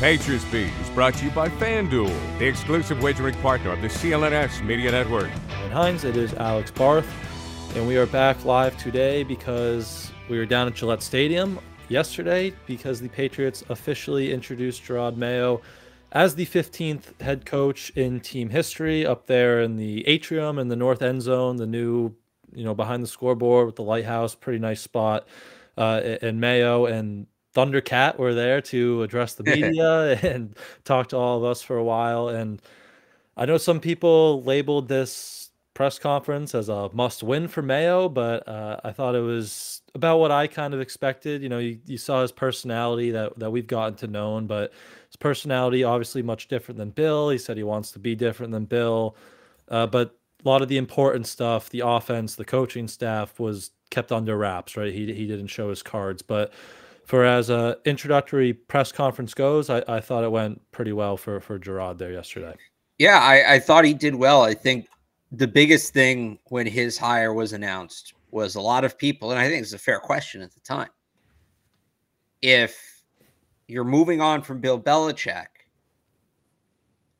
Patriots Beat is brought to you by FanDuel, the exclusive wagering partner of the CLNS Media Network. In Hines, it is Alex Barth, and we are back live today because we were down at Gillette Stadium yesterday because the Patriots officially introduced Jerod Mayo as the 15th head coach in team history up there in the atrium in the north end zone, the new, you know, behind the scoreboard with the lighthouse, pretty nice spot. Uh, and Mayo and Thundercat were there to address the media and talk to all of us for a while. And I know some people labeled this press conference as a must win for Mayo, but uh, I thought it was about what I kind of expected. You know, you, you saw his personality that, that we've gotten to know, but his personality obviously much different than Bill. He said he wants to be different than Bill. Uh, but a lot of the important stuff, the offense, the coaching staff was kept under wraps, right? He, he didn't show his cards. But for as a introductory press conference goes, I, I thought it went pretty well for for Jerod there yesterday. Yeah, I, I thought he did well. I think the biggest thing when his hire was announced was a lot of people, and I think it's a fair question at the time. If you're moving on from Bill Belichick,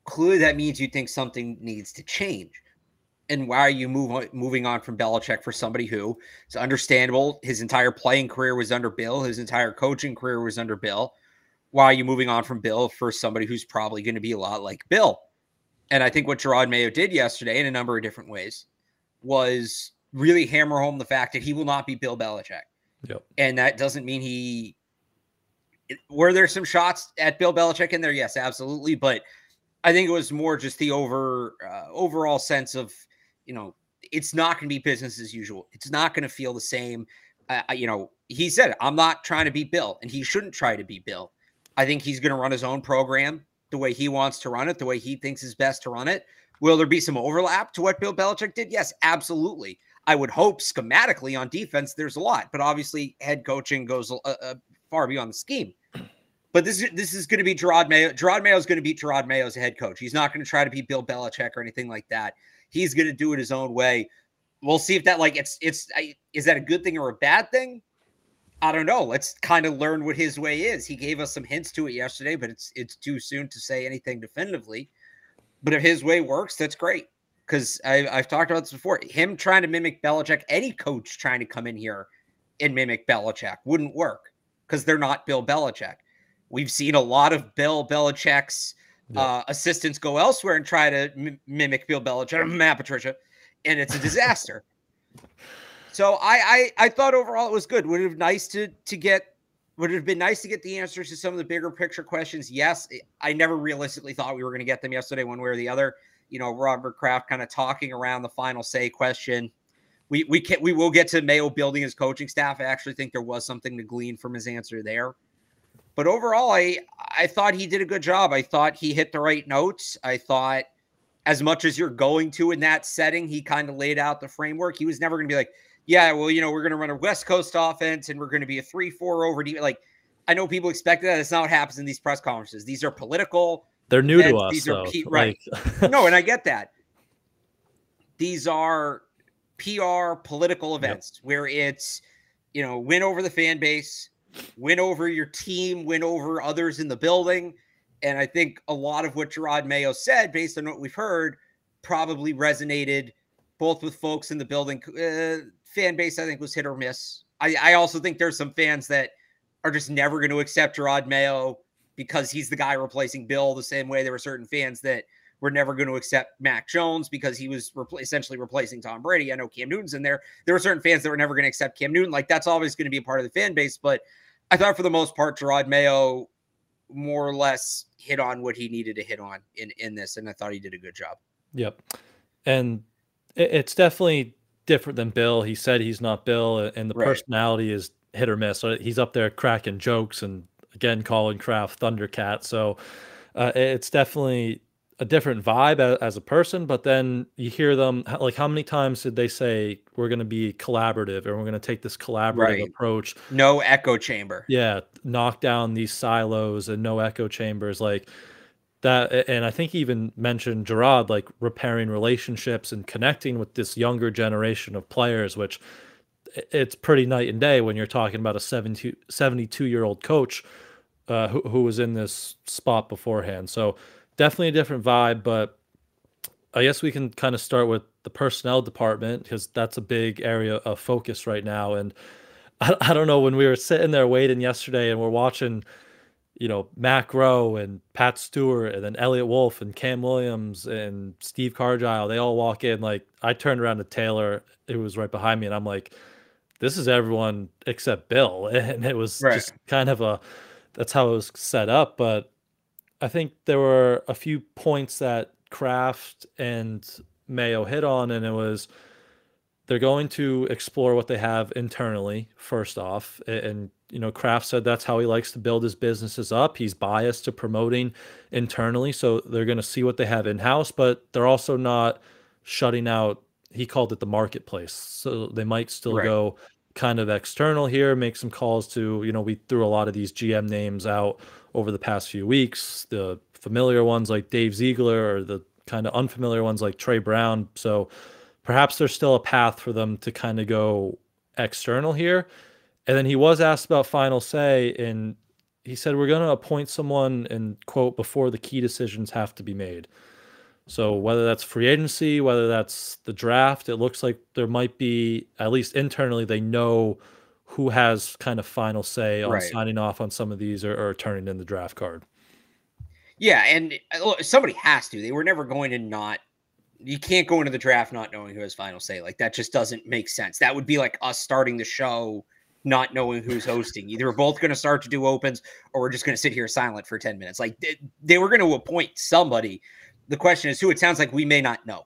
clearly that means you think something needs to change and why are you move on, moving on from Belichick for somebody who it's understandable? His entire playing career was under Bill. His entire coaching career was under Bill. Why are you moving on from Bill for somebody who's probably going to be a lot like Bill? And I think what Jerod Mayo did yesterday in a number of different ways was really hammer home the fact that he will not be Bill Belichick. Yep. And that doesn't mean he. Were there some shots at Bill Belichick in there? Yes, absolutely. But I think it was more just the over uh, overall sense of you know, it's not going to be business as usual. It's not going to feel the same. Uh, you know, he said, I'm not trying to be Bill, and he shouldn't try to be Bill. I think he's going to run his own program the way he wants to run it, the way he thinks is best to run it. Will there be some overlap to what Bill Belichick did? Yes, absolutely. I would hope schematically on defense, there's a lot, but obviously head coaching goes uh, uh, far beyond the scheme. But this is this is going to be Jerod Mayo. Jerod Mayo is going to be as a head coach. He's not going to try to be Bill Belichick or anything like that. He's going to do it his own way. We'll see if that like it's it's is that a good thing or a bad thing? I don't know. Let's kind of learn what his way is. He gave us some hints to it yesterday, but it's it's too soon to say anything definitively. But if his way works, that's great. Because I've talked about this before. Him trying to mimic Belichick, any coach trying to come in here and mimic Belichick wouldn't work because they're not Bill Belichick. We've seen a lot of Bill Belichick's yeah. uh, assistants go elsewhere and try to mimic Bill Belichick, Matt Patricia, and it's a disaster. so I, I I thought overall it was good. Would it have nice to to get would it have been nice to get the answers to some of the bigger picture questions? Yes. I never realistically thought we were going to get them yesterday, one way or the other. You know, Robert Kraft kind of talking around the final say question. We we can we will get to Mayo building his coaching staff. I actually think there was something to glean from his answer there. But overall, I I thought he did a good job. I thought he hit the right notes. I thought as much as you're going to in that setting, he kind of laid out the framework. He was never going to be like, yeah, well, you know, we're going to run a West Coast offense and we're going to be a three-four over. Like, I know people expected that. It's not what happens in these press conferences. These are political. They're new to us. These are P- right. no, and I get that. These are PR political events yep. where it's you know win over the fan base, win over your team, win over others in the building. And I think a lot of what Jerod Mayo said, based on what we've heard, probably resonated both with folks in the building. Uh, fan base, I think, was hit or miss. I, I also think there's some fans that are just never going to accept Jerod Mayo because he's the guy replacing Bill, the same way there were certain fans that were never going to accept Mac Jones because he was repl- essentially replacing Tom Brady. I know Cam Newton's in there. There were certain fans that were never going to accept Cam Newton. Like that's always going to be a part of the fan base. But I thought for the most part, Jerod Mayo more or less hit on what he needed to hit on in in this, and I thought he did a good job. Yep, and it's definitely different than Bill. He said he's not Bill, and the Right. personality is hit or miss. So he's up there cracking jokes and again calling Kraft Thundercat. So uh, it's definitely a different vibe as, as a person. But then you hear them like, how many times did they say we're going to be collaborative and we're going to take this collaborative Right. approach? No echo chamber. yeah knock down these silos and no echo chambers like that and i think he even mentioned jerod like repairing relationships and connecting with this younger generation of players which it's pretty night and day when you're talking about a 72 72 year old coach uh, who, who was in this spot beforehand so definitely a different vibe but i guess we can kind of start with the personnel department because that's a big area of focus right now and I, I don't know when we were sitting there waiting yesterday and we're watching, you know, Matt Groh and Pat Stewart and then Eliot Wolf and Cam Williams and Steve Cargile. They all walk in. Like I turned around to Taylor, who was right behind me, and I'm like, this is everyone except Bill. And it was Right. just kind of a that's how it was set up. But I think there were a few points that Kraft and Mayo hit on, and it was they're going to explore what they have internally first off and you know kraft said that's how he likes to build his businesses up he's biased to promoting internally so they're going to see what they have in house but they're also not shutting out he called it the marketplace so they might still Right. go kind of external here make some calls to you know we threw a lot of these gm names out over the past few weeks the familiar ones like dave ziegler or the kind of unfamiliar ones like trey brown so perhaps there's still a path for them to kind of go external here. And then he was asked about final say, and he said, We're going to appoint someone and quote, before the key decisions have to be made. So whether that's free agency, whether that's the draft, it looks like there might be, at least internally, they know who has kind of final say on Right. signing off on some of these or, or turning in the draft card. Yeah, and uh, look, somebody has to. They were never going to not. You can't go into the draft not knowing who has final say. Like that just doesn't make sense. That would be like us starting the show not knowing who's hosting. Either we're both going to start to do opens, or we're just going to sit here silent for ten minutes. Like they, they were going to appoint somebody. The question is who. It sounds like we may not know.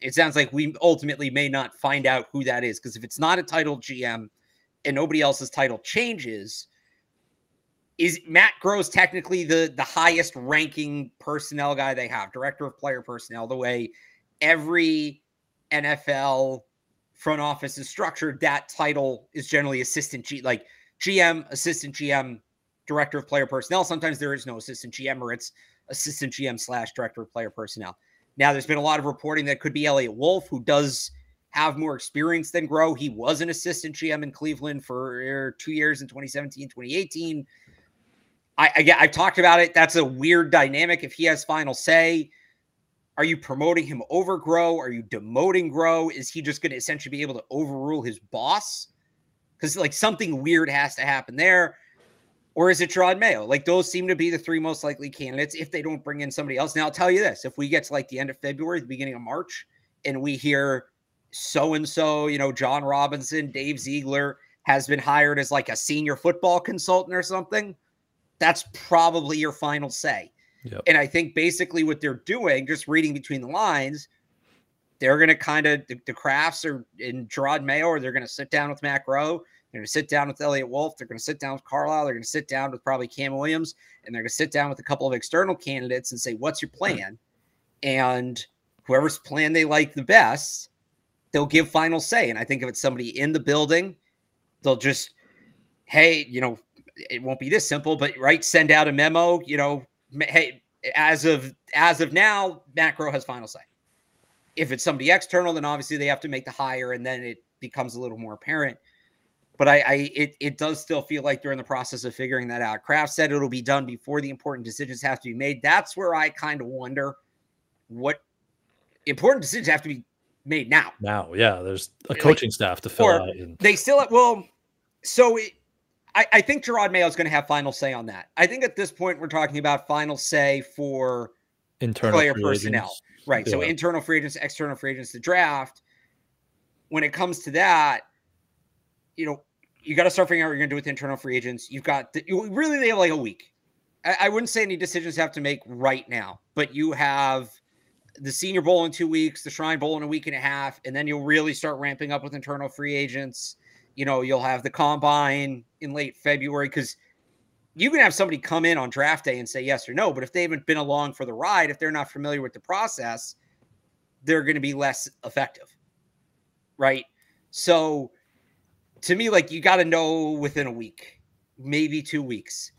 It sounds like we ultimately may not find out who that is because if it's not a title GM and nobody else's title changes, is Matt Groh technically the the highest ranking personnel guy they have, director of player personnel, the way every NFL front office is structured, that title is generally assistant G like GM, assistant GM, director of player personnel. Sometimes there is no assistant GM or it's assistant GM slash director of player personnel. Now there's been a lot of reporting that could be Eliot Wolf, who does have more experience than Groh. He was an assistant GM in Cleveland for two years in 2017, 2018. I, I I've talked about it. That's a weird dynamic. If he has final say, are you promoting him over Groh? Are you demoting Groh? Is he just going to essentially be able to overrule his boss? Because like something weird has to happen there. Or is it Jerod Mayo? Like those seem to be the three most likely candidates if they don't bring in somebody else. Now I'll tell you this: if we get to like the end of February, the beginning of March, and we hear so and so, you know, Jon Robinson, Dave Ziegler has been hired as like a senior football consultant or something, that's probably your final say. Yep. And I think basically what they're doing, just reading between the lines, they're going to kind of the, the Krafts are in Jerod Mayo, or they're going to sit down with Matt Groh. They're going to sit down with Eliot Wolf. They're going to sit down with Carlisle. They're going to sit down with probably Cam Williams, and they're going to sit down with a couple of external candidates and say, "What's your plan?" And whoever's plan they like the best, they'll give final say. And I think if it's somebody in the building, they'll just, hey, you know, it won't be this simple, but right, send out a memo. You know, hey, as of as of now, Matt Groh has final say. If it's somebody external, then obviously they have to make the hire, and then it becomes a little more apparent. But I, I it it does still feel like they're in the process of figuring that out. Kraft said it'll be done before the important decisions have to be made. That's where I kind of wonder what important decisions have to be made now. Now, yeah, there's a Like- coaching staff to fill out. And, They still well, so it, I, I think Jerod Mayo is going to have final say on that. I think at this point we're talking about final say for internal player personnel. agents. right. So internal free agents, external free agents, the draft. When it comes to that, you know, you got to start figuring out what you're going to do with internal free agents. You've got the, you really they have like a week. I, I wouldn't say any decisions have to make right now, but you have the Senior Bowl in two weeks, the Shrine Bowl in a week and a half, and then you'll really start ramping up with internal free agents. You know, you'll have the combine in late February because you can have somebody come in on draft day and say yes or no, but if they haven't been along for the ride, if they're not familiar with the process, they're going to be less effective. Right. So to me, like you got to know within a week, maybe two weeks,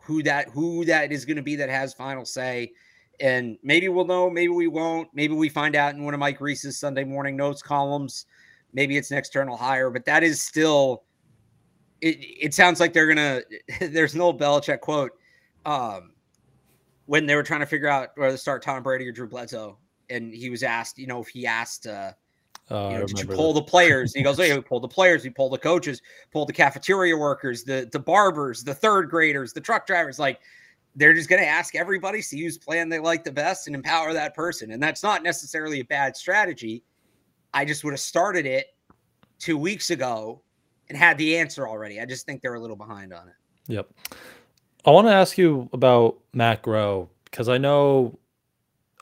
who that who that is going to be that has final say. And maybe we'll know, maybe we won't. Maybe we find out in one of Mike Reiss's Sunday morning notes columns. Maybe it's an external hire, but that is still it, it sounds like they're gonna there's an old Belichick quote. Um when they were trying to figure out whether to start Tom Brady or Drew Bledsoe, and he was asked, you know, if he asked uh uh, you know, did you pull that. the players? And he goes, "Hey, we polled the players, we polled the coaches, polled the cafeteria workers, the the barbers, the third graders, the truck drivers. Like, they're just going to ask everybody, see whose plan they like the best, and empower that person. And that's not necessarily a bad strategy. I just would have started it two weeks ago and had the answer already. I just think they're a little behind on it. Yep. I want to ask you about Matt Groh because I know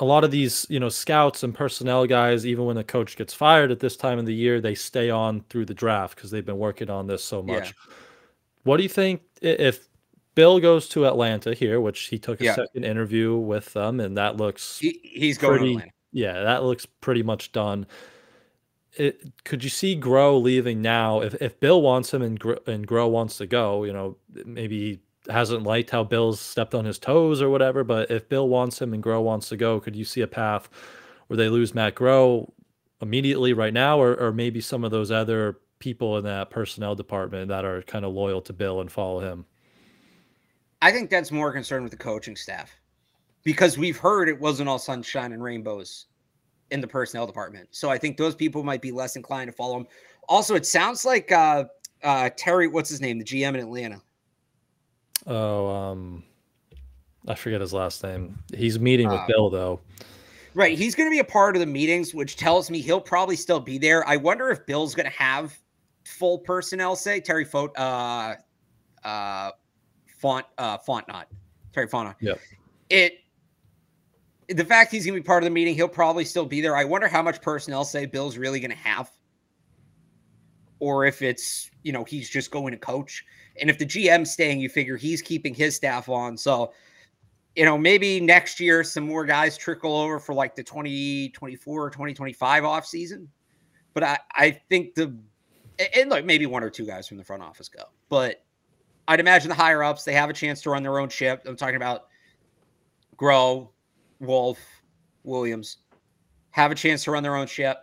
a lot of these, you know, scouts and personnel guys, even when the coach gets fired at this time of the year, they stay on through the draft because they've been working on this so much. Yeah. What do you think if Bill goes to Atlanta here, which he took a yeah. second interview with them, and that looks he, he's going pretty, to Atlanta. Yeah, that looks pretty much done. It, could you see Groh leaving now if, if Bill wants him and and Groh wants to go? You know, maybe hasn't liked how Bill's stepped on his toes or whatever. But if Bill wants him and Groh wants to go, could you see a path where they lose Matt Groh immediately right now, or or maybe some of those other people in that personnel department that are kind of loyal to Bill and follow him? I think that's more concerned with the coaching staff because we've heard it wasn't all sunshine and rainbows in the personnel department. So I think those people might be less inclined to follow him. Also, it sounds like uh, uh, Terry, what's his name, the GM in Atlanta. Oh, um, I forget his last name. He's meeting with uh, Bill though. Right, he's going to be a part of the meetings, which tells me he'll probably still be there. I wonder if Bill's going to have full personnel say Terry Font, uh, uh, Font, uh, Fontenot, Terry Fontenot. Yeah. It the fact he's going to be part of the meeting, he'll probably still be there. I wonder how much personnel say Bill's really going to have, or if it's you know he's just going to coach. And if the GM's staying, you figure he's keeping his staff on. So, you know, maybe next year some more guys trickle over for like the 2024 or 2025 off season. But I, I think the and like maybe one or two guys from the front office go. But I'd imagine the higher ups, they have a chance to run their own ship. I'm talking about Groh, Wolf, Williams have a chance to run their own ship.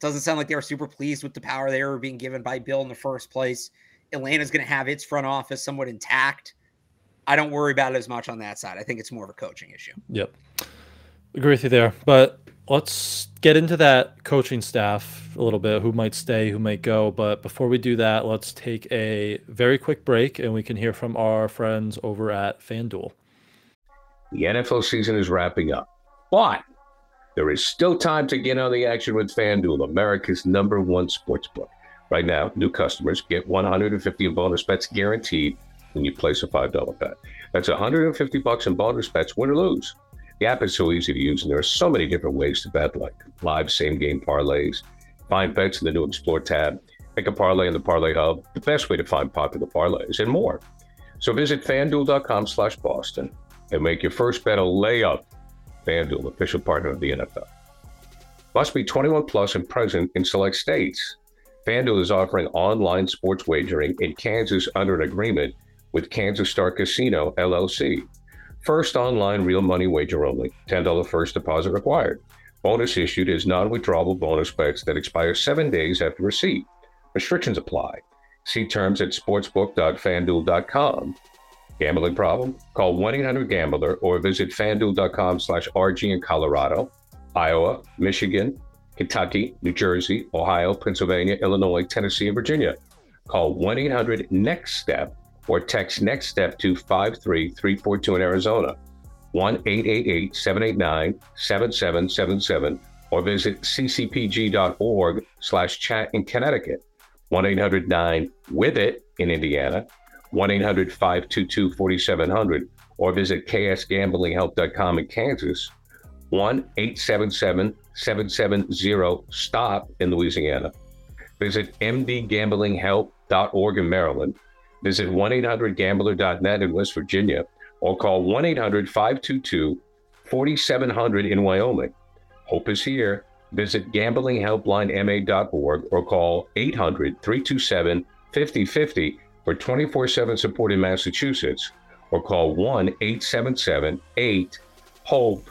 Doesn't sound like they were super pleased with the power they were being given by Bill in the first place. Atlanta's going to have its front office somewhat intact. I don't worry about it as much on that side. I think it's more of a coaching issue. Yep. Agree with you there. But let's get into that coaching staff a little bit who might stay, who might go. But before we do that, let's take a very quick break and we can hear from our friends over at FanDuel. The NFL season is wrapping up, but there is still time to get on the action with FanDuel, America's number one sports book. Right now, new customers get 150 in bonus bets guaranteed when you place a $5 bet. That's 150 bucks in bonus bets, win or lose. The app is so easy to use, and there are so many different ways to bet, like live same game parlays, find bets in the new Explore tab, pick a parlay in the Parlay Hub, the best way to find popular parlays, and more. So visit fanduel.com slash Boston and make your first bet a layup. FanDuel, official partner of the NFL. Must be 21 plus and present in select states. FanDuel is offering online sports wagering in Kansas under an agreement with Kansas Star Casino, LLC. First online real money wager only, $10 first deposit required. Bonus issued is non withdrawable bonus bets that expire seven days after receipt. Restrictions apply. See terms at sportsbook.fanduel.com. Gambling problem? Call 1-800-GAMBLER or visit fanduel.com slash RG in Colorado, Iowa, Michigan, Kentucky, New Jersey, Ohio, Pennsylvania, Illinois, Tennessee, and Virginia. Call 1-800-NEXT-STEP or text NEXT STEP to 53342 in Arizona, 1-888-789-7777 or visit ccpg.org slash chat in Connecticut, 1-800-9-WITH-IT in Indiana, 1 800 522 4700, or visit ksgamblinghelp.com in Kansas, 1 877 770 STOP in Louisiana. Visit mdgamblinghelp.org in Maryland. Visit 1 800 gambler.net in West Virginia or call 1 800 522 4700 in Wyoming. Hope is here. Visit gamblinghelplinema.org or call 800 327 5050 for 24 7 support in Massachusetts or call 1 877 8 HOPE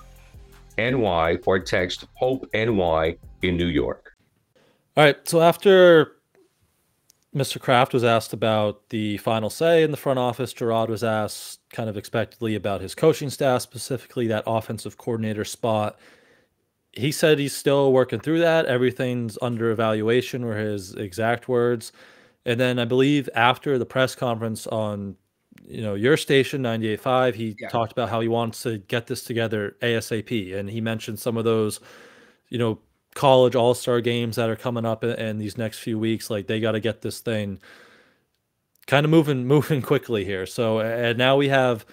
NY or text HOPE NY in New York. All right. So after Mr. Kraft was asked about the final say in the front office, Jerod was asked kind of expectedly about his coaching staff, specifically that offensive coordinator spot. He said he's still working through that. Everything's under evaluation, were his exact words. And then I believe after the press conference on you know your station 98.5 he yeah. talked about how he wants to get this together asap and he mentioned some of those you know college all-star games that are coming up in, in these next few weeks. Like they got to get this thing kind of moving moving quickly here. So and now we have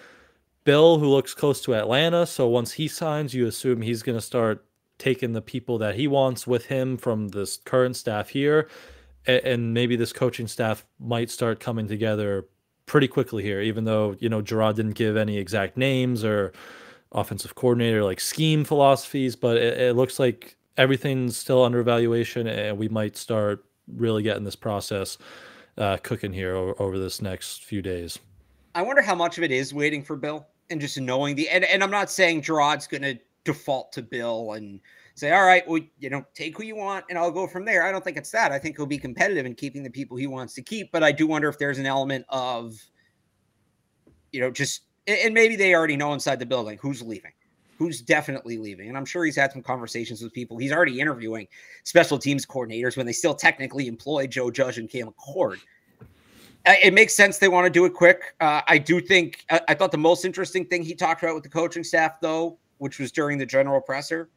bill who looks close to atlanta. So once he signs you assume he's going to start taking the people that he wants with him from this current staff here and maybe this coaching staff might start coming together pretty quickly here, even though, you know, Jerod didn't give any exact names or offensive coordinator like scheme philosophies, but it, it looks like everything's still under evaluation and we might start really getting this process uh, cooking here over, over this next few days. I wonder how much of it is waiting for Bill and just knowing the and, and I'm not saying Jerod's gonna default to Bill and say, all right, well, you know, take who you want and I'll go from there. I don't think it's that. I think he'll be competitive in keeping the people he wants to keep. But I do wonder if there's an element of, you know, just, and maybe they already know inside the building who's leaving, who's definitely leaving. And I'm sure he's had some conversations with people. He's already interviewing special teams coordinators when they still technically employ Joe Judge and Cam Achord. It makes sense they want to do it quick. Uh, I do think, I, I thought the most interesting thing he talked about with the coaching staff, though, which was during the general presser,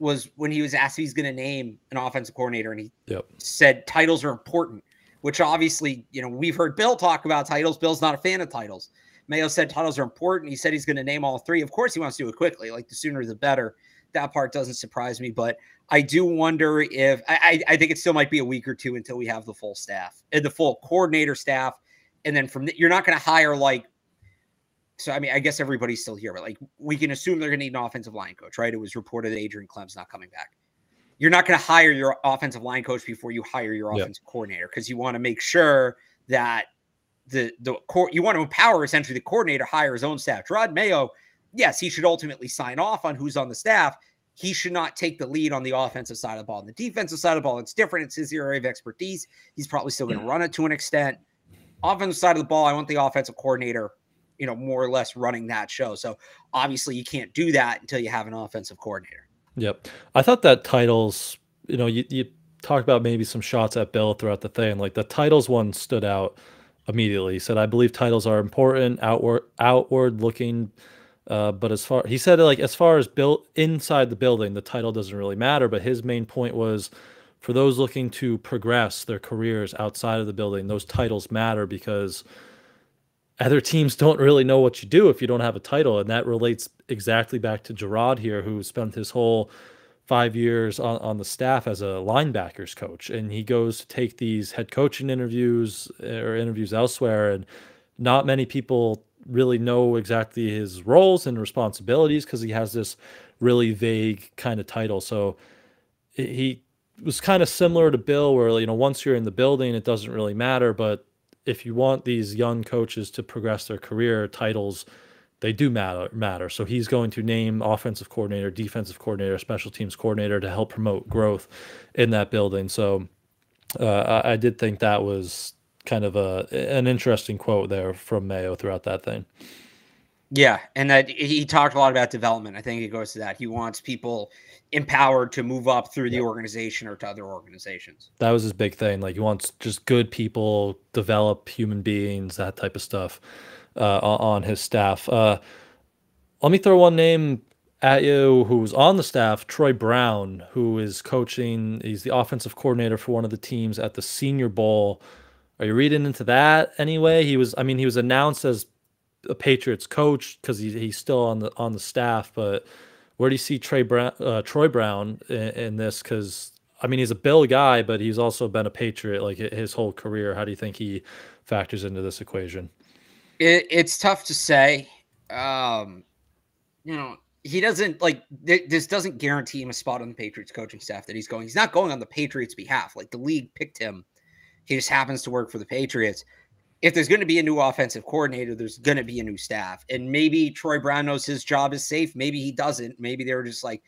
was when he was asked if he's going to name an offensive coordinator, and he yep. said titles are important. Which obviously, you know, we've heard Bill talk about titles. Bill's not a fan of titles. Mayo said titles are important. He said he's going to name all three. Of course, he wants to do it quickly. Like the sooner the better. That part doesn't surprise me, but I do wonder if I, I think it still might be a week or two until we have the full staff and the full coordinator staff, and then from the, you're not going to hire like so I mean, I guess everybody's still here, but like we can assume they're going to need an offensive line coach, right? It was reported that Adrian Klemm's not coming back. You're not going to hire your offensive line coach before you hire your offensive coordinator because you want to make sure that the the court you want to empower essentially the coordinator hire his own staff. Jerod Mayo, yes, he should ultimately sign off on who's on the staff. He should not take the lead on the offensive side of the ball. On the defensive side of the ball, it's different. It's his area of expertise. He's probably still going to run it to an extent. Offensive side of the ball, I want the offensive coordinator you know, more or less running that show. So obviously you can't do that until you have an offensive coordinator. Yep. I thought that titles, you know, you, you talk about maybe some shots at Bill throughout the thing. Like the titles one stood out immediately. He said, I believe titles are important, outward outward looking. Uh, but as far he said like as far as built inside the building, the title doesn't really matter. But his main point was for those looking to progress their careers outside of the building, those titles matter because other teams don't really know what you do if you don't have a title. And that relates exactly back to Jerod here, who spent his whole five years on, on the staff as a linebackers coach. And he goes to take these head coaching interviews or interviews elsewhere. And not many people really know exactly his roles and responsibilities because he has this really vague kind of title. So he was kind of similar to Bill, where, you know, once you're in the building, it doesn't really matter. But if you want these young coaches to progress their career titles they do matter matter. So he's going to name offensive coordinator defensive coordinator special teams coordinator to help promote growth in that building. So uh, I, I, did think that was kind of a an interesting quote there from mayo throughout that thing. Yeah and that he talked a lot about development. I think it goes to that. He wants people empowered to move up through the organization or to other organizations. That was his big thing. Like he wants just good people, develop human beings, that type of stuff uh, on his staff. Uh, let me throw one name at you who's on the staff, Troy Brown, who is coaching. He's the offensive coordinator for one of the teams at the Senior Bowl. Are you reading into that anyway? He was, I mean, he was announced as a Patriots coach because he, he's still on the on the staff, but where do you see Trey Brown, uh, Troy Brown in, in this? Because I mean, he's a Bill guy, but he's also been a Patriot like his whole career. How do you think he factors into this equation? It, it's tough to say. Um, you know, he doesn't like th- this doesn't guarantee him a spot on the Patriots coaching staff that he's going. He's not going on the Patriots' behalf. Like the league picked him. He just happens to work for the Patriots. If there's going to be a new offensive coordinator, there's going to be a new staff. And maybe Troy Brown knows his job is safe. Maybe he doesn't. Maybe they were just like,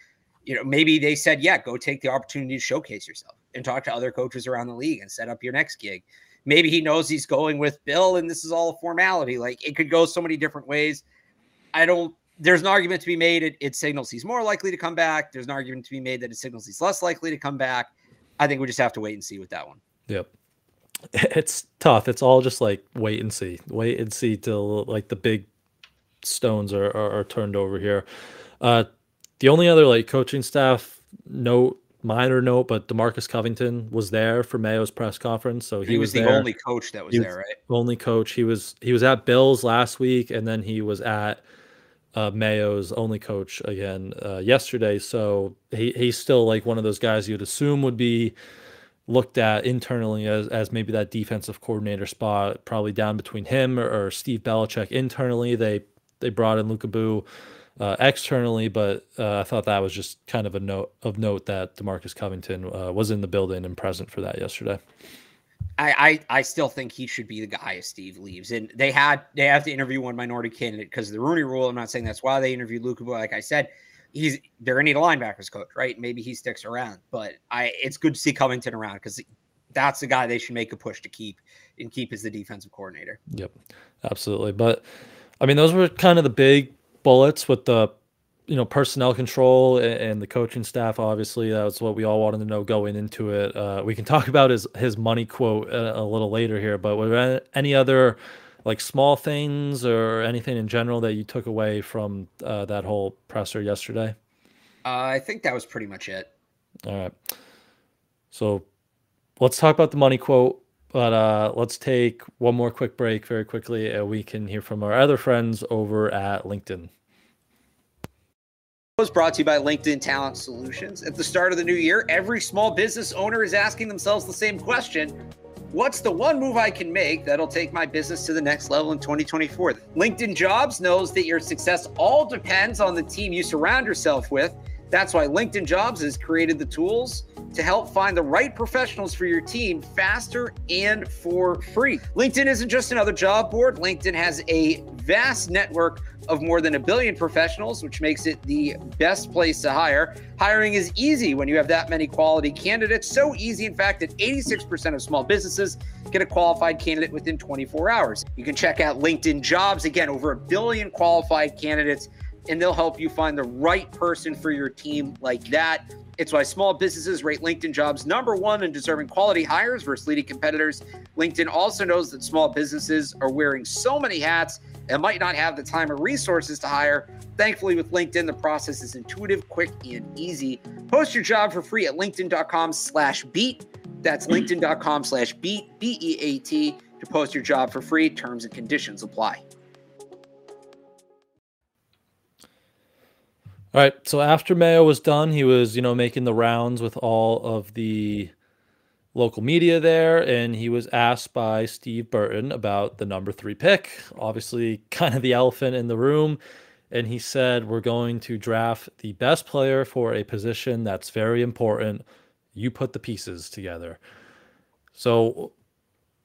you know, maybe they said, yeah, go take the opportunity to showcase yourself and talk to other coaches around the league and set up your next gig. Maybe he knows he's going with Bill and this is all a formality. Like it could go so many different ways. I don't there's an argument to be made. It, it signals he's more likely to come back. There's an argument to be made that it signals he's less likely to come back. I think we just have to wait and see with that one. Yep. It's tough. It's all just like wait and see, wait and see till like the big stones are, are, are turned over here. Uh, the only other like coaching staff note, minor note, but Demarcus Covington was there for Mayo's press conference, so he, he was, was, the there. only coach that was, was there, right? Only coach. He was he was at Bills last week, and then he was at uh, Mayo's only coach again uh, yesterday. So he, he's still like one of those guys you'd assume would be looked at internally as, as maybe that defensive coordinator spot, probably down between him or, or Steve Belichick internally. They they brought in Luka Boo uh, externally, but uh, I thought that was just kind of a note of note that Demarcus Covington uh, was in the building and present for that yesterday. I, I, I still think he should be the guy if Steve leaves. And they had they have to interview one minority candidate because of the Rooney Rule. I'm not saying that's why they interviewed Luka, but like I said, he's they're gonna need a linebackers coach, right? Maybe he sticks around. But I it's good to see Covington around because that's the guy they should make a push to keep and keep as the defensive coordinator. Yep, absolutely. But I mean, those were kind of the big bullets with the you know personnel control and, the coaching staff obviously that's what we all wanted to know going into it uh, we can talk about his his money quote a, a, little later here but were any other like small things or anything in general that you took away from uh, that whole presser yesterday? Uh, i think that was pretty much it. All right. So let's talk about the money quote but uh, let's take one more quick break very quickly and we can hear from our other friends over at linkedin. Was brought to you by LinkedIn Talent Solutions. At the start of the new year, every small business owner is asking themselves the same question What's the one move I can make that'll take my business to the next level in 2024? LinkedIn Jobs knows that your success all depends on the team you surround yourself with. That's why LinkedIn Jobs has created the tools to help find the right professionals for your team faster and for free. LinkedIn isn't just another job board, LinkedIn has a vast network of more than a billion professionals, which makes it the best place to hire. Hiring is easy when you have that many quality candidates. So easy, in fact, that 86% of small businesses get a qualified candidate within 24 hours. You can check out LinkedIn Jobs. Again, over a billion qualified candidates, and they'll help you find the right person for your team like that. It's why small businesses rate LinkedIn jobs number one in deserving quality hires versus leading competitors. LinkedIn also knows that small businesses are wearing so many hats and might not have the time or resources to hire. Thankfully, with LinkedIn, the process is intuitive, quick, and easy. Post your job for free at LinkedIn.com slash beat. That's mm. LinkedIn.com slash beat, B E A T, to post your job for free. Terms and conditions apply. All right. So after Mayo was done, he was, you know, making the rounds with all of the local media there, and he was asked by Steve Burton about the number three pick. Obviously, kind of the elephant in the room. And he said, We're going to draft the best player for a position that's very important. You put the pieces together. So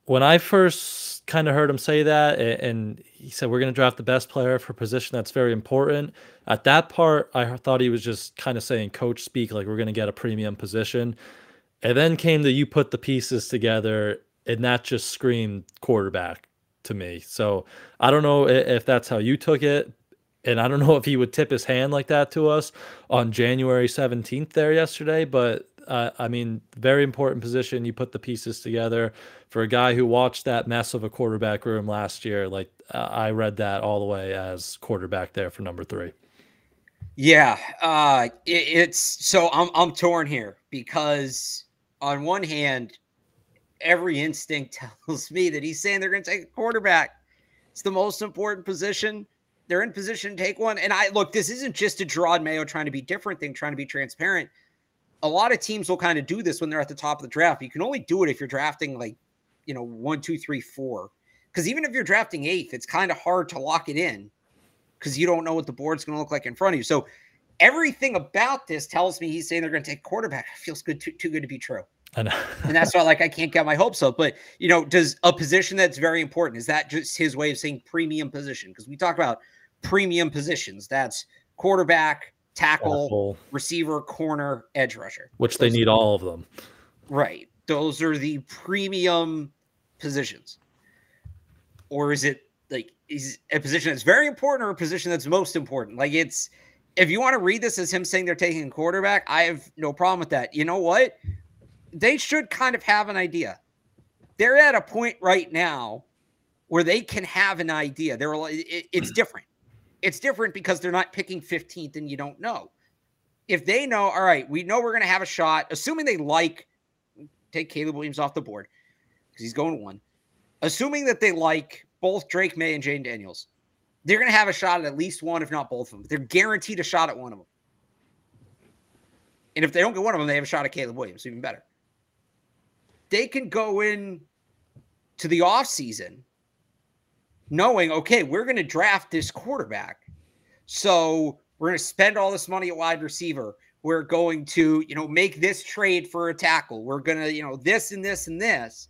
when I first kind of heard him say that, and he said, We're going to draft the best player for position that's very important. At that part, I thought he was just kind of saying coach speak, like we're going to get a premium position. And then came the you put the pieces together, and that just screamed quarterback to me. So I don't know if that's how you took it. And I don't know if he would tip his hand like that to us on January 17th there yesterday, but uh, I mean, very important position. You put the pieces together for a guy who watched that mess of a quarterback room last year. Like uh, I read that all the way as quarterback there for number three. Yeah, uh, it, it's so I'm I'm torn here because on one hand, every instinct tells me that he's saying they're going to take a quarterback. It's the most important position. they're in position to take one. And I look, this isn't just a Jerod Mayo trying to be different thing, trying to be transparent. A lot of teams will kind of do this when they're at the top of the draft. You can only do it if you're drafting like, you know, one, two, three, four. Because even if you're drafting eighth, it's kind of hard to lock it in because you don't know what the board's going to look like in front of you. So everything about this tells me he's saying they're going to take quarterback. It feels good, too, too good to be true. I know, and that's why, like, I can't get my hopes up. But you know, does a position that's very important is that just his way of saying premium position? Because we talk about premium positions. That's quarterback, tackle, tackle. receiver, corner, edge rusher. Which Those they need all of them. Right. Those are the premium positions. Or is it like is a position that's very important or a position that's most important? Like it's if you want to read this as him saying they're taking a quarterback, I have no problem with that. You know what? They should kind of have an idea. They're at a point right now where they can have an idea. They're it's different. It's different because they're not picking 15th and you don't know. If they know, all right, we know we're going to have a shot, assuming they like, take Caleb Williams off the board because he's going one. Assuming that they like both Drake Maye and Jayden Daniels, they're going to have a shot at at least one, if not both of them. They're guaranteed a shot at one of them. And if they don't get one of them, they have a shot at Caleb Williams, even better. They can go in to the offseason knowing, okay, we're going to draft this quarterback. So we're going to spend all this money at wide receiver. We're going to, you know, make this trade for a tackle. We're going to, you know, this and this and this.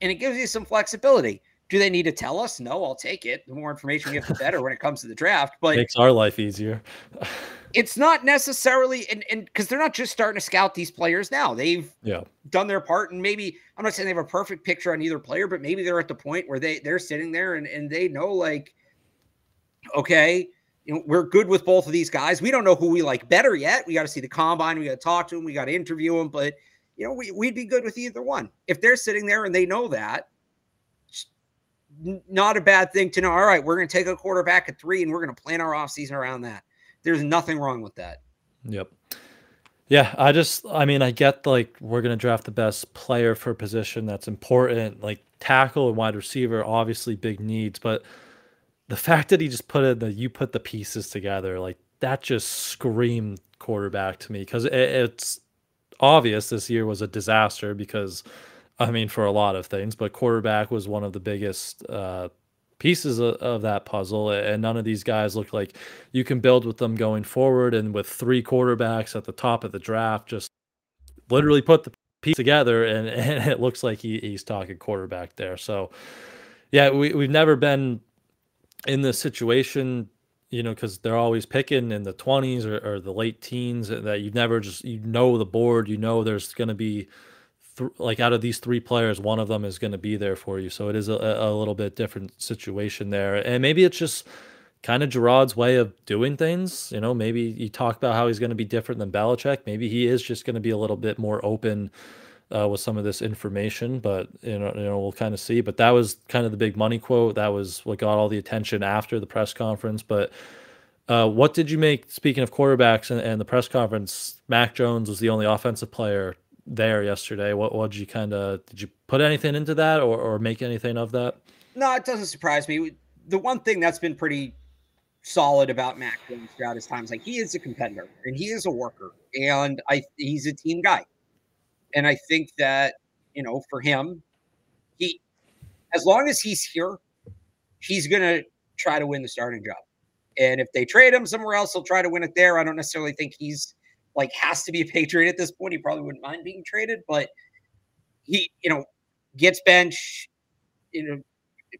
And it gives you some flexibility. Do they need to tell us? No, I'll take it. The more information we have, the better when it comes to the draft. But makes our life easier. it's not necessarily and and because they're not just starting to scout these players now. They've yeah done their part, and maybe I'm not saying they have a perfect picture on either player, but maybe they're at the point where they they're sitting there and and they know like, okay, you know, we're good with both of these guys. We don't know who we like better yet. We got to see the combine. We got to talk to them. We got to interview them. But you know, we, we'd be good with either one if they're sitting there and they know that. Not a bad thing to know. All right, we're going to take a quarterback at three, and we're going to plan our offseason around that. There's nothing wrong with that. Yep. Yeah, I just, I mean, I get like we're going to draft the best player for position that's important, like tackle and wide receiver, obviously big needs. But the fact that he just put it, that you put the pieces together, like that just screamed quarterback to me because it, it's obvious this year was a disaster because, I mean, for a lot of things, but quarterback was one of the biggest uh, pieces of, of, that puzzle and none of these guys look like you can build with them going forward and with three quarterbacks at the top of the draft just literally put the piece together and, and it looks like he, he's talking quarterback there. So yeah we, we've never been in this situation you know because they're always picking in the 20s or, or the late teens that you've never just you know the board you know there's going to be th- like out of these three players, one of them is going to be there for you. So it is a, a little bit different situation there, and maybe it's just kind of Jerod's way of doing things. You know, maybe you talk about how he's going to be different than Belichick. Maybe he is just going to be a little bit more open uh, with some of this information, but you know, you know, we'll kind of see. But that was kind of the big money quote. That was what got all the attention after the press conference. But uh, what did you make? Speaking of quarterbacks and, and the press conference, Mac Jones was the only offensive player there yesterday. What what did you kind of did you put anything into that or or make anything of that? No, it doesn't surprise me. The one thing that's been pretty solid about Mac throughout his time is like he is a competitor and he is a worker and I he's a team guy. And I think that, you know, for him, he as long as he's here, he's gonna try to win the starting job. And if they trade him somewhere else, he'll try to win it there. I don't necessarily think he's like has to be a Patriot at this point. He probably wouldn't mind being traded, but he, you know, gets bench, you know,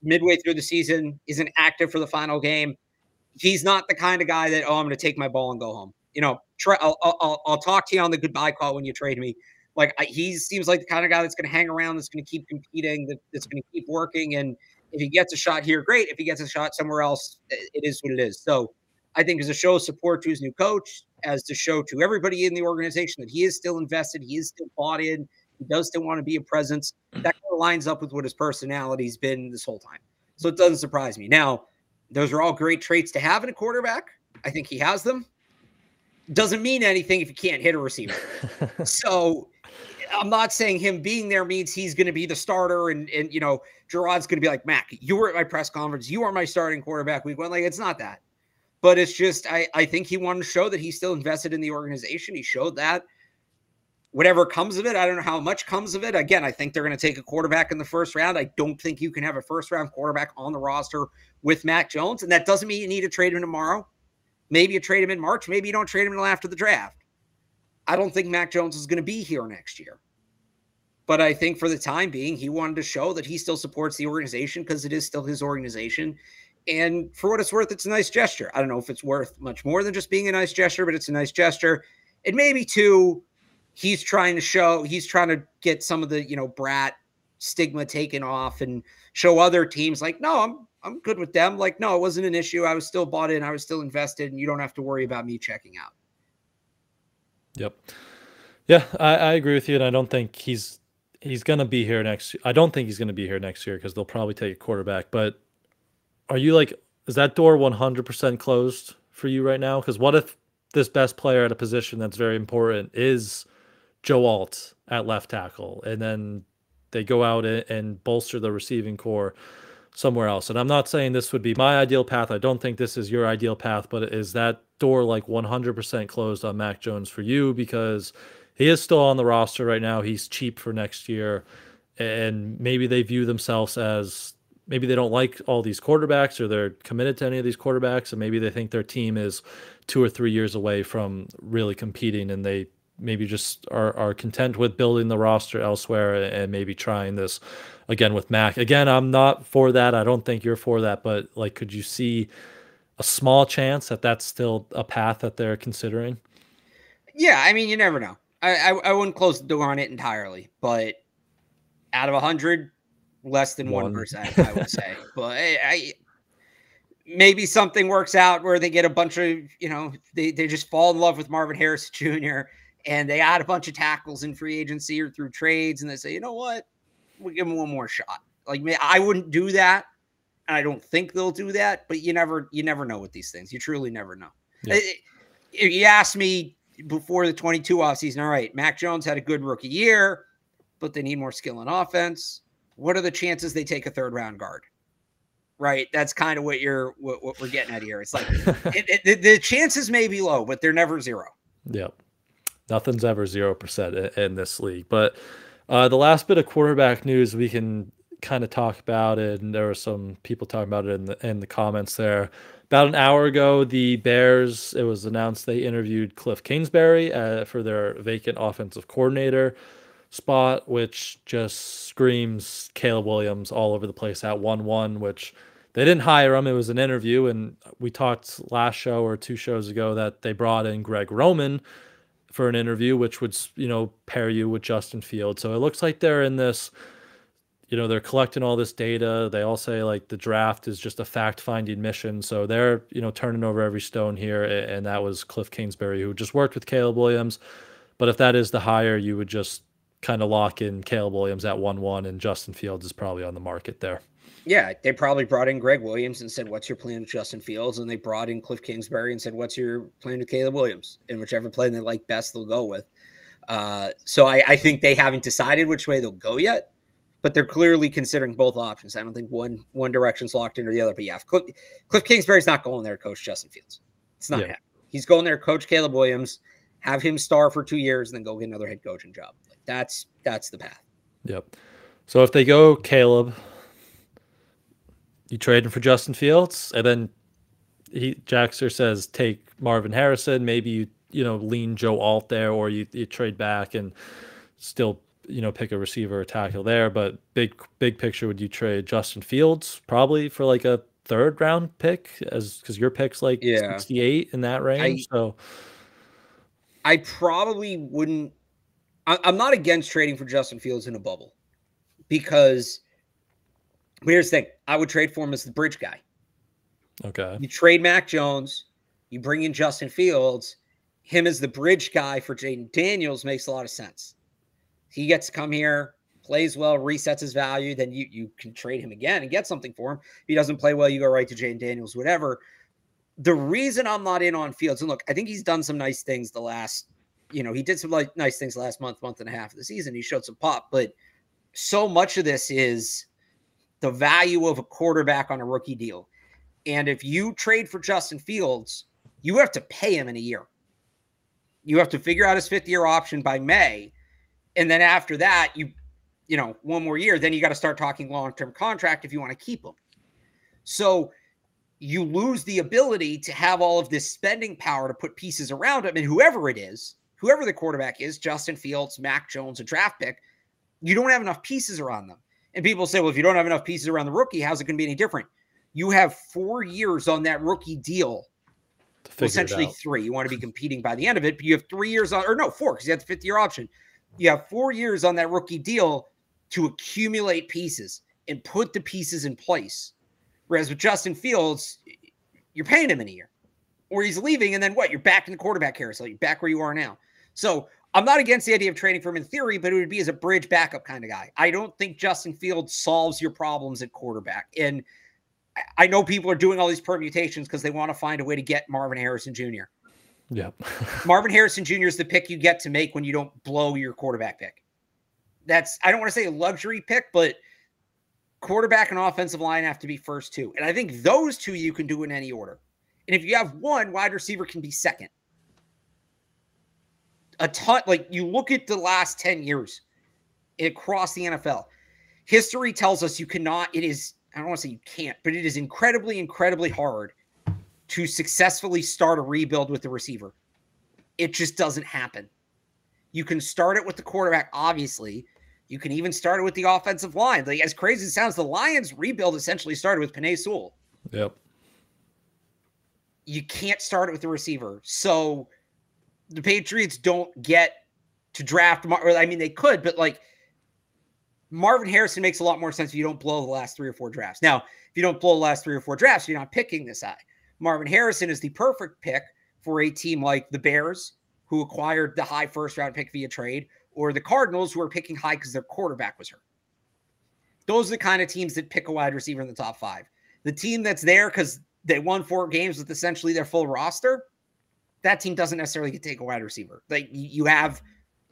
midway through the season, isn't active for the final game. He's not the kind of guy that, oh, I'm going to take my ball and go home. You know, try, I'll, I'll, I'll talk to you on the goodbye call when you trade me. Like I, he seems like the kind of guy that's going to hang around, that's going to keep competing, that, that's going to keep working. And if he gets a shot here, great. If he gets a shot somewhere else, it is what it is. So I think as a show of support to his new coach, as to show to everybody in the organization that he is still invested, he is still bought in, he does still want to be a presence. Mm. That kind of lines up with what his personality's been this whole time. So it doesn't surprise me. Now, those are all great traits to have in a quarterback. I think he has them. Doesn't mean anything if you can't hit a receiver. so I'm not saying him being there means he's going to be the starter and and you know Jerod's going to be like Mac. You were at my press conference. You are my starting quarterback week one. Like it's not that. But it's just I, I think he wanted to show that he's still invested in the organization. He showed that. Whatever comes of it, I don't know how much comes of it. Again, I think they're going to take a quarterback in the first round. I don't think you can have a first round quarterback on the roster with Mac Jones. And that doesn't mean you need to trade him tomorrow. Maybe you trade him in March. Maybe you don't trade him until after the draft. I don't think Mac Jones is going to be here next year. But I think for the time being, he wanted to show that he still supports the organization because it is still his organization. And for what it's worth, it's a nice gesture. I don't know if it's worth much more than just being a nice gesture, but it's a nice gesture. And maybe too, he's trying to show, he's trying to get some of the, you know, brat stigma taken off and show other teams like, no, I'm I'm good with them. Like, no, it wasn't an issue. I was still bought in, I was still invested, and you don't have to worry about me checking out. Yep. Yeah, I, I agree with you, and I don't think he's he's gonna be here next. I don't think he's gonna be here next year because they'll probably take a quarterback. But are you like, is that door one hundred percent closed for you right now? Because what if this best player at a position that's very important is Joe Alt at left tackle, and then they go out and bolster the receiving corps somewhere else. And I'm not saying this would be my ideal path. I don't think this is your ideal path, but is that door like 100% closed on Mac Jones for you because he is still on the roster right now. He's cheap for next year. And maybe they view themselves as maybe they don't like all these quarterbacks or they're committed to any of these quarterbacks. And maybe they think their team is two or three years away from really competing and they maybe just are, are content with building the roster elsewhere and maybe trying this again with Mac. Again, I'm not for that. I don't think you're for that, but like, could you see a small chance that that's still a path that they're considering? Yeah, I mean, you never know. I, I, I wouldn't close the door on it entirely, but out of a hundred, less than one percent, I would say. but I, I, maybe something works out where they get a bunch of you know they they just fall in love with Marvin Harris Jr. and they add a bunch of tackles in free agency or through trades, and they say, you know what, we'll give him one more shot. Like I wouldn't do that. And I don't think they'll do that, but you never you never know with these things. You truly never know. Yeah. If you asked me before the 22 offseason, all right, Mac Jones had a good rookie year, but they need more skill in offense. What are the chances they take a third round guard? Right. That's kind of what you're what, what we're getting at here. It's like it, it, the chances may be low, but they're never zero. Yep. Nothing's ever zero percent in this league. But uh, the last bit of quarterback news we can kind of talk about it, and there were some people talking about it in the in the comments there. About an hour ago, the Bears, it was announced they interviewed Cliff Kingsbury uh, for their vacant offensive coordinator spot, which just screams Caleb Williams all over the place at 1 1, which they didn't hire him. It was an interview. And we talked last show or two shows ago that they brought in Greg Roman for an interview, which would, you know, pair you with Justin Field. So it looks like they're in this you know they're collecting all this data they all say like the draft is just a fact finding mission so they're you know turning over every stone here and that was cliff kingsbury who just worked with caleb williams but if that is the hire you would just kind of lock in caleb williams at 1-1 and justin fields is probably on the market there yeah they probably brought in greg williams and said what's your plan with justin fields and they brought in cliff kingsbury and said what's your plan with caleb williams and whichever plan they like best they'll go with uh, so I, I think they haven't decided which way they'll go yet but they're clearly considering both options. I don't think one one direction's locked in or the other. But yeah, Cliff, Cliff Kingsbury's not going there, coach Justin Fields. It's not yeah. happening. He's going there, coach Caleb Williams, have him star for two years, and then go get another head coaching job. That's that's the path. Yep. So if they go Caleb, you trade him for Justin Fields, and then he Jackster says take Marvin Harrison. Maybe you you know lean Joe Alt there, or you, you trade back and still you know pick a receiver or tackle there. But big big picture, would you trade Justin Fields probably for like a third round pick as because your pick's like yeah. 68 in that range. I, so I probably wouldn't. I, I'm not against trading for Justin Fields in a bubble because here's the thing: I would trade for him as the bridge guy. Okay. You trade Mac Jones, you bring in Justin Fields, him as the bridge guy for Jayden Daniels makes a lot of sense he gets to come here, plays well, resets his value, then you you can trade him again and get something for him. If he doesn't play well, you go right to Jayden Daniels, whatever. The reason I'm not in on Fields, and look, I think he's done some nice things the last, you know, he did some like nice things last month, month and a half of the season. He showed some pop, but so much of this is the value of a quarterback on a rookie deal. And if you trade for Justin Fields, you have to pay him in a year. You have to figure out his fifth year option by May. And then after that, you, you know, one more year, then you got to start talking long term contract if you want to keep him. So you lose the ability to have all of this spending power to put pieces around him. And whoever it is, whoever the quarterback is, Justin Fields, Mac Jones, a draft pick, you don't have enough pieces around them. And people say, well, if you don't have enough pieces around the rookie, how's it going to be any different? You have four years on that rookie deal. Essentially three. You want to be competing by the end of it, but you have three years on, or no, four, because you have the fifth year option. You have four years on that rookie deal to accumulate pieces and put the pieces in place. Whereas with Justin Fields, you're paying him in a year, or he's leaving, and then what? You're back in the quarterback carousel. You're back where you are now. So I'm not against the idea of trading for him in theory, but it would be as a bridge backup kind of guy. I don't think Justin Fields solves your problems at quarterback. And I know people are doing all these permutations because they want to find a way to get Marvin Harrison Jr. Yep. Marvin Harrison Jr. is the pick you get to make when you don't blow your quarterback pick. That's I don't want to say a luxury pick, but quarterback and offensive line have to be first two. And I think those two you can do in any order. And if you have one, wide receiver can be second. A ton, like you look at the last 10 years across the NFL, history tells us you cannot, it is, I don't want to say you can't, but it is incredibly, incredibly hard to successfully start a rebuild with the receiver. It just doesn't happen. You can start it with the quarterback, obviously. You can even start it with the offensive line. Like as crazy as it sounds, the Lions rebuild essentially started with Penei Sewell. Yep. You can't start it with the receiver. So the Patriots don't get to draft. Or I mean, they could, but like Marvin Harrison makes a lot more sense if you don't blow the last three or four drafts. Now, if you don't blow the last three or four drafts, you're not picking this guy. Marvin Harrison is the perfect pick for a team like the Bears, who acquired the high first round pick via trade, or the Cardinals, who are picking high because their quarterback was hurt. Those are the kind of teams that pick a wide receiver in the top five. The team that's there because they won four games with essentially their full roster, that team doesn't necessarily get take a wide receiver. Like you have,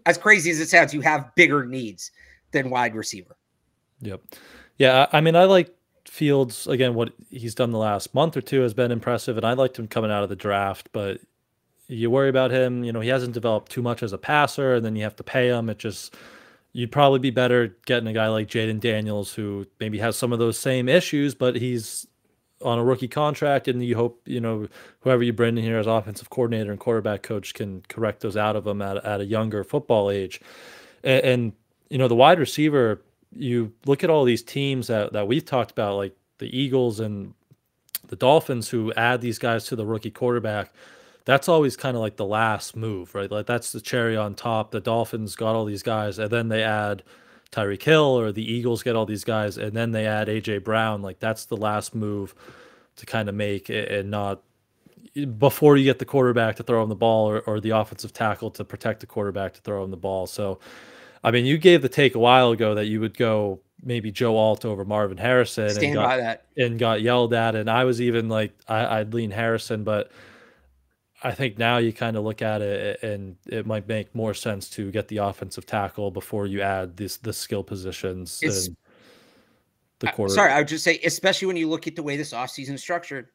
as crazy as it sounds, you have bigger needs than wide receiver. Yep. Yeah. I mean, I like Fields again. What he's done the last month or two has been impressive, and I liked him coming out of the draft. But you worry about him. You know, he hasn't developed too much as a passer, and then you have to pay him. It just you'd probably be better getting a guy like Jayden Daniels who maybe has some of those same issues, but he's on a rookie contract, and you hope you know whoever you bring in here as offensive coordinator and quarterback coach can correct those out of them at, at a younger football age. And, and you know the wide receiver, you look at all these teams that that we've talked about, like the Eagles and the Dolphins, who add these guys to the rookie quarterback that's always kind of like the last move, right? Like that's the cherry on top. The Dolphins got all these guys, and then they add Tyreek Hill, or the Eagles get all these guys, and then they add AJ Brown. Like that's the last move to kind of make and not before you get the quarterback to throw him the ball or, or the offensive tackle to protect the quarterback to throw him the ball. So, I mean, you gave the take a while ago that you would go maybe Joe Alt over Marvin Harrison Stand and got, and got yelled at. And I was even like, I, I'd lean Harrison, but I think now you kind of look at it and it might make more sense to get the offensive tackle before you add this the skill positions It's- and the quarter. Sorry, I would just say, especially when you look at the way this offseason is structured,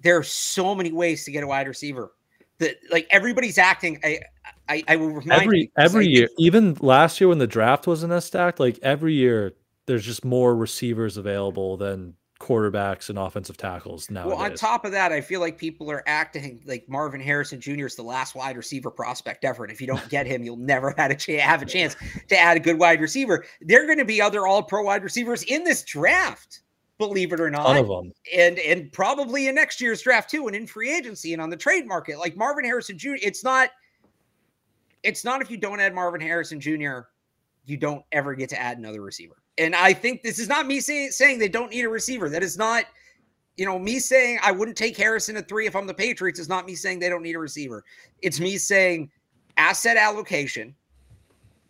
there are so many ways to get a wide receiver. That like everybody's acting. I I, I will remind every you, every year, even last year when the draft wasn't as stacked, like every year there's just more receivers available than quarterbacks and offensive tackles now. Well, on top of that, I feel like people are acting like Marvin Harrison Jr. is the last wide receiver prospect ever. And if you don't get him, you'll never have a, ch- have a chance to add a good wide receiver. There are going to be other all pro wide receivers in this draft, believe it or not. of them. And, and probably in next year's draft too, and in free agency and on the trade market. Like Marvin Harrison Jr., it's not, it's not if you don't add Marvin Harrison Jr., you don't ever get to add another receiver. And I think this is not me say, saying they don't need a receiver. That is not, you know, me saying I wouldn't take Harrison at three if I'm the Patriots is not me saying they don't need a receiver. It's me saying asset allocation.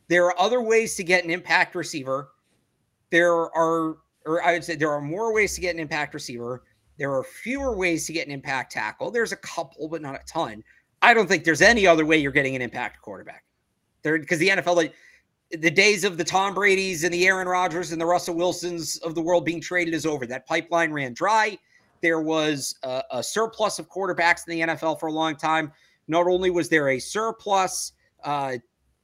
There are other ways to get an impact receiver. There are, or I would say there are more ways to get an impact receiver. There are fewer ways to get an impact tackle. There's a couple, but not a ton. I don't think there's any other way you're getting an impact quarterback. There, because the NFL, like, the days of the Tom Brady's and the Aaron Rodgers and the Russell Wilsons of the world being traded is over. That pipeline ran dry. there was a, a, surplus of quarterbacks in the NFL for a long time. Not only was there a surplus, uh,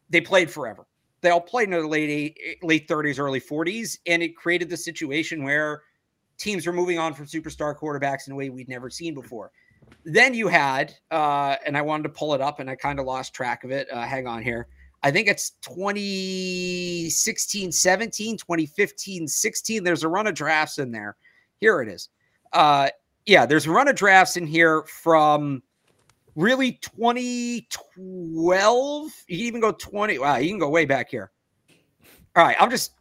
they played forever. They all played in their late late 30s, early 40s, and it created the situation where teams were moving on from superstar quarterbacks in a way we'd never seen before. Then you had, uh, and I wanted to pull it up, and I kind of lost track of it. Uh, hang on here. I think it's 2016, 17, 2015, 16. There's a run of drafts in there. Here it is. Uh, yeah, there's a run of drafts in here from really 2012. You can even go 20. Wow, you can go way back here. All right, I'm just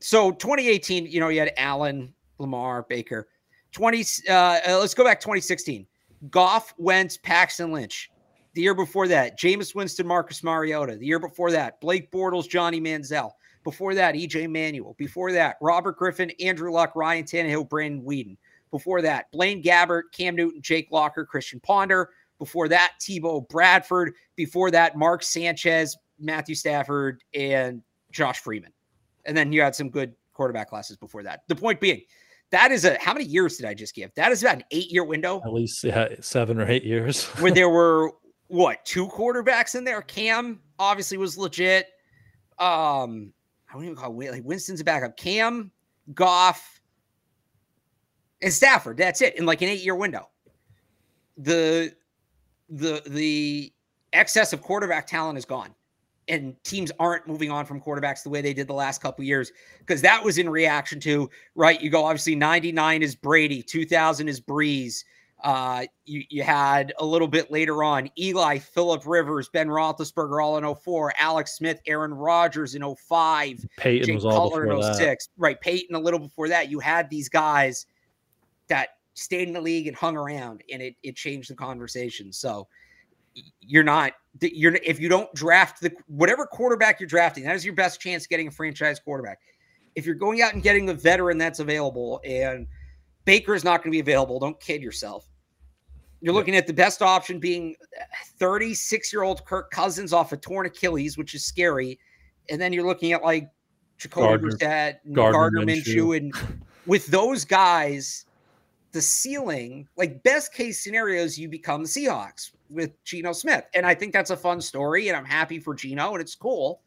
so 2018. You know, you had Allen, Lamar, Baker. 20. Uh, uh, let's go back 2016. Goff, Wentz, Paxton Lynch. The year before that, Jameis Winston, Marcus Mariota. The year before that, Blake Bortles, Johnny Manziel. Before that, EJ Manuel. Before that, Robert Griffin, Andrew Luck, Ryan Tannehill, Brandon Weeden. Before that, Blaine Gabbert, Cam Newton, Jake Locker, Christian Ponder. Before that, Tebow Bradford. Before that, Mark Sanchez, Matthew Stafford, and Josh Freeman. And then you had some good quarterback classes before that. The point being, that is a how many years did I just give? That is about an eight year window. At least yeah, seven or eight years. where there were what two quarterbacks in there? Cam obviously was legit. Um, I don't even call it, like Winston's a backup. Cam, Goff, and Stafford. That's it in like an eight year window. The the the excess of quarterback talent is gone and teams aren't moving on from quarterbacks the way they did the last couple years because that was in reaction to right you go obviously 99 is brady 2000 is brees uh, you, you had a little bit later on Eli, Philip Rivers, Ben Roethlisberger, all in 04, Alex Smith, Aaron Rodgers in 05, Peyton Jake was all Cutler before in 06. That. Right. Peyton a little before that. You had these guys that stayed in the league and hung around, and it, it changed the conversation. So you're not you're if you don't draft the whatever quarterback you're drafting, that is your best chance getting a franchise quarterback. If you're going out and getting the veteran that's available, and Baker is not going to be available, don't kid yourself. You're looking at the best option being 36 year old Kirk Cousins off a torn Achilles, which is scary. And then you're looking at like Jacoby Brissett, Gardner, Gardner Minshew. And with those guys, the ceiling, like best case scenarios, you become the Seahawks with Geno Smith. And I think that's a fun story. And I'm happy for Geno and it's cool.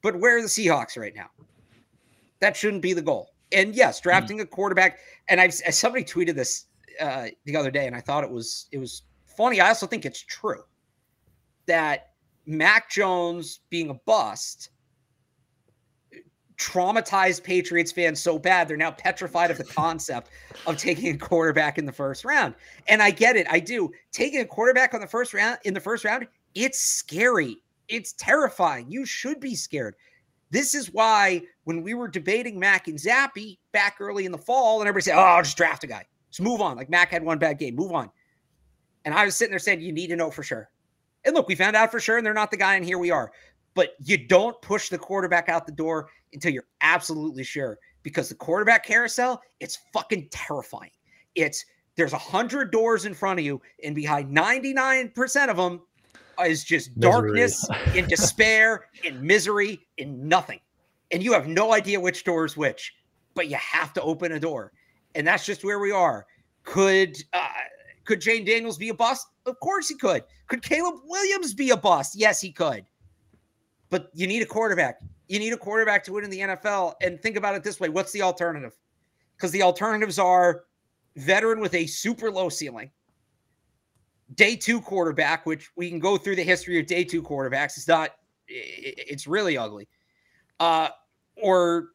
But where are the Seahawks right now? That shouldn't be the goal. And yes, hmm. drafting a quarterback. And I've somebody tweeted this uh, the other day, and I thought it was it was funny. I also think it's true that Mac Jones being a bust traumatized Patriots fans so bad they're now petrified of the concept of taking a quarterback in the first round. And I get it. I do. Taking a quarterback on the first round in the first round, it's scary. It's terrifying. You should be scared. This is why when we were debating Mac and Zappe back early in the fall, and everybody said, "Oh, I'll just draft a guy." Just move on. Like Mac had one bad game. Move on. And I was sitting there saying, you need to know for sure. And look, we found out for sure, and they're not the guy, and here we are. But you don't push the quarterback out the door until you're absolutely sure because the quarterback carousel, it's fucking terrifying. It's there's a hundred doors in front of you, and behind 99% of them is just darkness and despair and misery and nothing. And you have no idea which door is which, but you have to open a door and that's just where we are. Could uh, could Jayden Daniels be a bust? Of course he could. Could Caleb Williams be a bust? Yes, he could. But you need a quarterback. You need a quarterback to win in the NFL. And think about it this way: what's the alternative? Because the alternatives are veteran with a super low ceiling, day two quarterback, which we can go through the history of day two quarterbacks. It's not. It's really ugly. Uh, or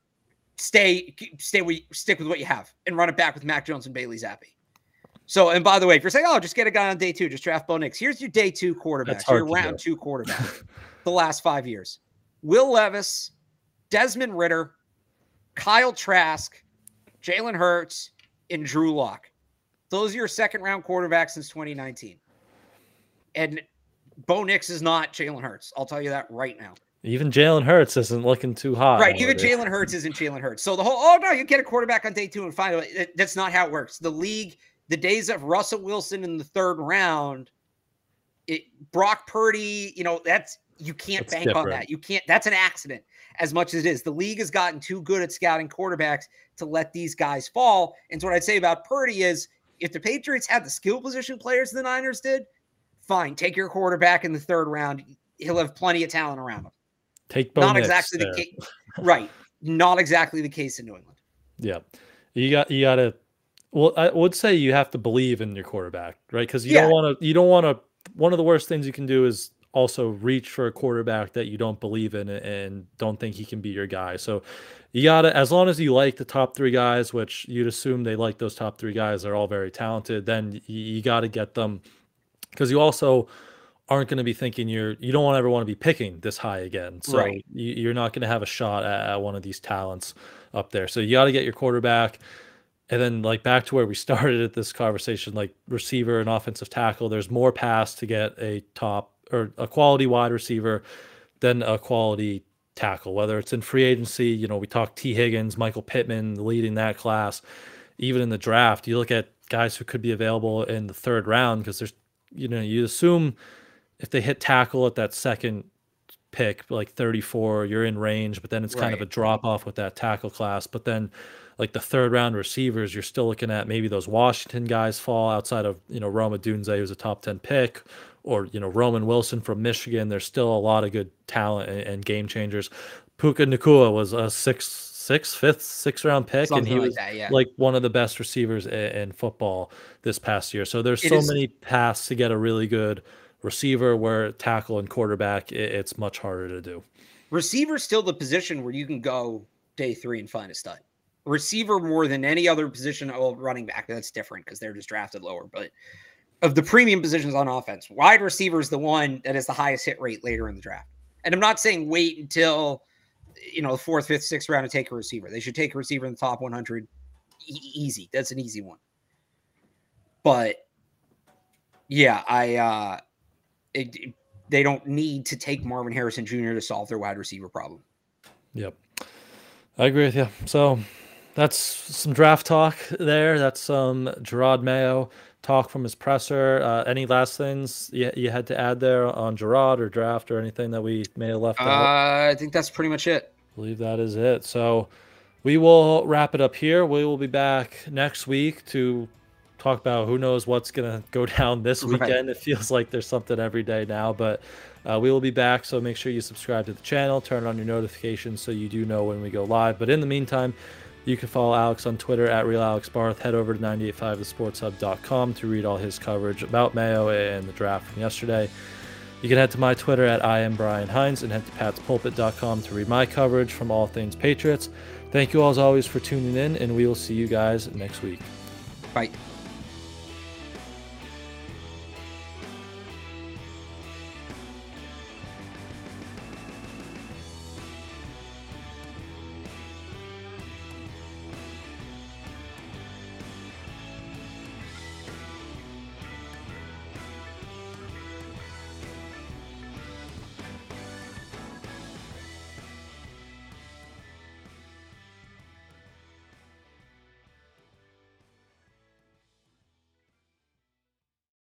stay stay with stick with what you have and run it back with Mac Jones and Bailey Zappe. So, and by the way, if you're saying, "Oh, just get a guy on day two, just draft Bo Nix," here's your day two quarterback, your round two quarterback, the last five years: Will Levis, Desmond Ridder, Kyle Trask, Jalen Hurts, and Drew Lock. Those are your second round quarterbacks since 2019. And Bo Nix is not Jalen Hurts. I'll tell you that right now. Even Jalen Hurts isn't looking too hot. Right. Even Jalen Hurts isn't Jalen Hurts. So the whole, oh no, you get a quarterback on day two and find it. That's not how it works. The league, the days of Russell Wilson in the third round, it Brock Purdy, you know, that's you can't that's bank different. on that. You can't, that's an accident as much as it is. The league has gotten too good at scouting quarterbacks to let these guys fall. And so what I'd say about Purdy is If the Patriots had the skill position players the Niners did, fine. Take your quarterback in the third round. He'll have plenty of talent around him. Take Bo not Nix exactly there. the case. right. Not exactly the case in New England. Yeah, you got you got to. Well, I would say you have to believe in your quarterback, right? Because you Yeah. don't want to. You don't want to. One of the worst things you can do is also reach for a quarterback that you don't believe in and don't think he can be your guy. So you got to, as long as you like the top three guys, which you'd assume they like those top three guys, they're all very talented. Then you, you got to get them because you also aren't going to be thinking you're you don't want ever want to be picking this high again. So Right. you, you're not going to have a shot at, at one of these talents up there. So you got to get your quarterback. And then, like back to where we started at this conversation, like receiver and offensive tackle, there's more pass to get a top or a quality wide receiver than a quality tackle. Whether it's in free agency, you know, we talked Tee Higgins, Michael Pittman leading that class. Even in the draft, you look at guys who could be available in the third round because there's, you know, you assume if they hit tackle at that second pick, like 34, you're in range, but then it's kind of a drop off with that tackle class. But then, like the third round receivers, you're still looking at maybe those Washington guys fall outside of, you know, Rome Odunze, who's a top 10 pick, or, you know, Roman Wilson from Michigan. There's still a lot of good talent and, and game changers. Puka Nacua was a sixth, sixth, fifth, sixth round pick, Something and he like was that, yeah. like one of the best receivers in, in football this past year. So there's It so is- many paths to get a really good receiver where tackle and quarterback, i- it's much harder to do. Receiver's still the position where you can go day three and find a stud. Receiver more than any other position. Oh, running back, that's different because they're just drafted lower. But of the premium positions on offense, wide receiver is the one that has the highest hit rate later in the draft. And I'm not saying wait until you know the fourth, fifth, sixth round to take a receiver. They should take a receiver in the top 100. E- easy. That's an easy one. But yeah, I uh it, it- they don't need to take Marvin Harrison Jr. to solve their wide receiver problem. Yep. I agree with you. So that's some draft talk there. That's some Jerod Mayo talk from his presser. Uh, any last things you, you had to add there on Jerod or draft or anything that we may have left out? Uh, I think that's pretty much it. I believe that is it. So we will wrap it up here. We will be back next week to talk about who knows what's going to go down this Right. weekend. It feels like there's something every day now, but uh, we will be back. So make sure you subscribe to the channel, turn on your notifications so you do know when we go live. But in the meantime, you can follow Alex on Twitter at RealAlexBarth. Head over to 985thesportshub.com to read all his coverage about Mayo and the draft from yesterday. You can head to my Twitter at I am Brian Hines and head to patspulpit.com to read my coverage from all things Patriots. Thank you all as always for tuning in, and we will see you guys next week. Bye.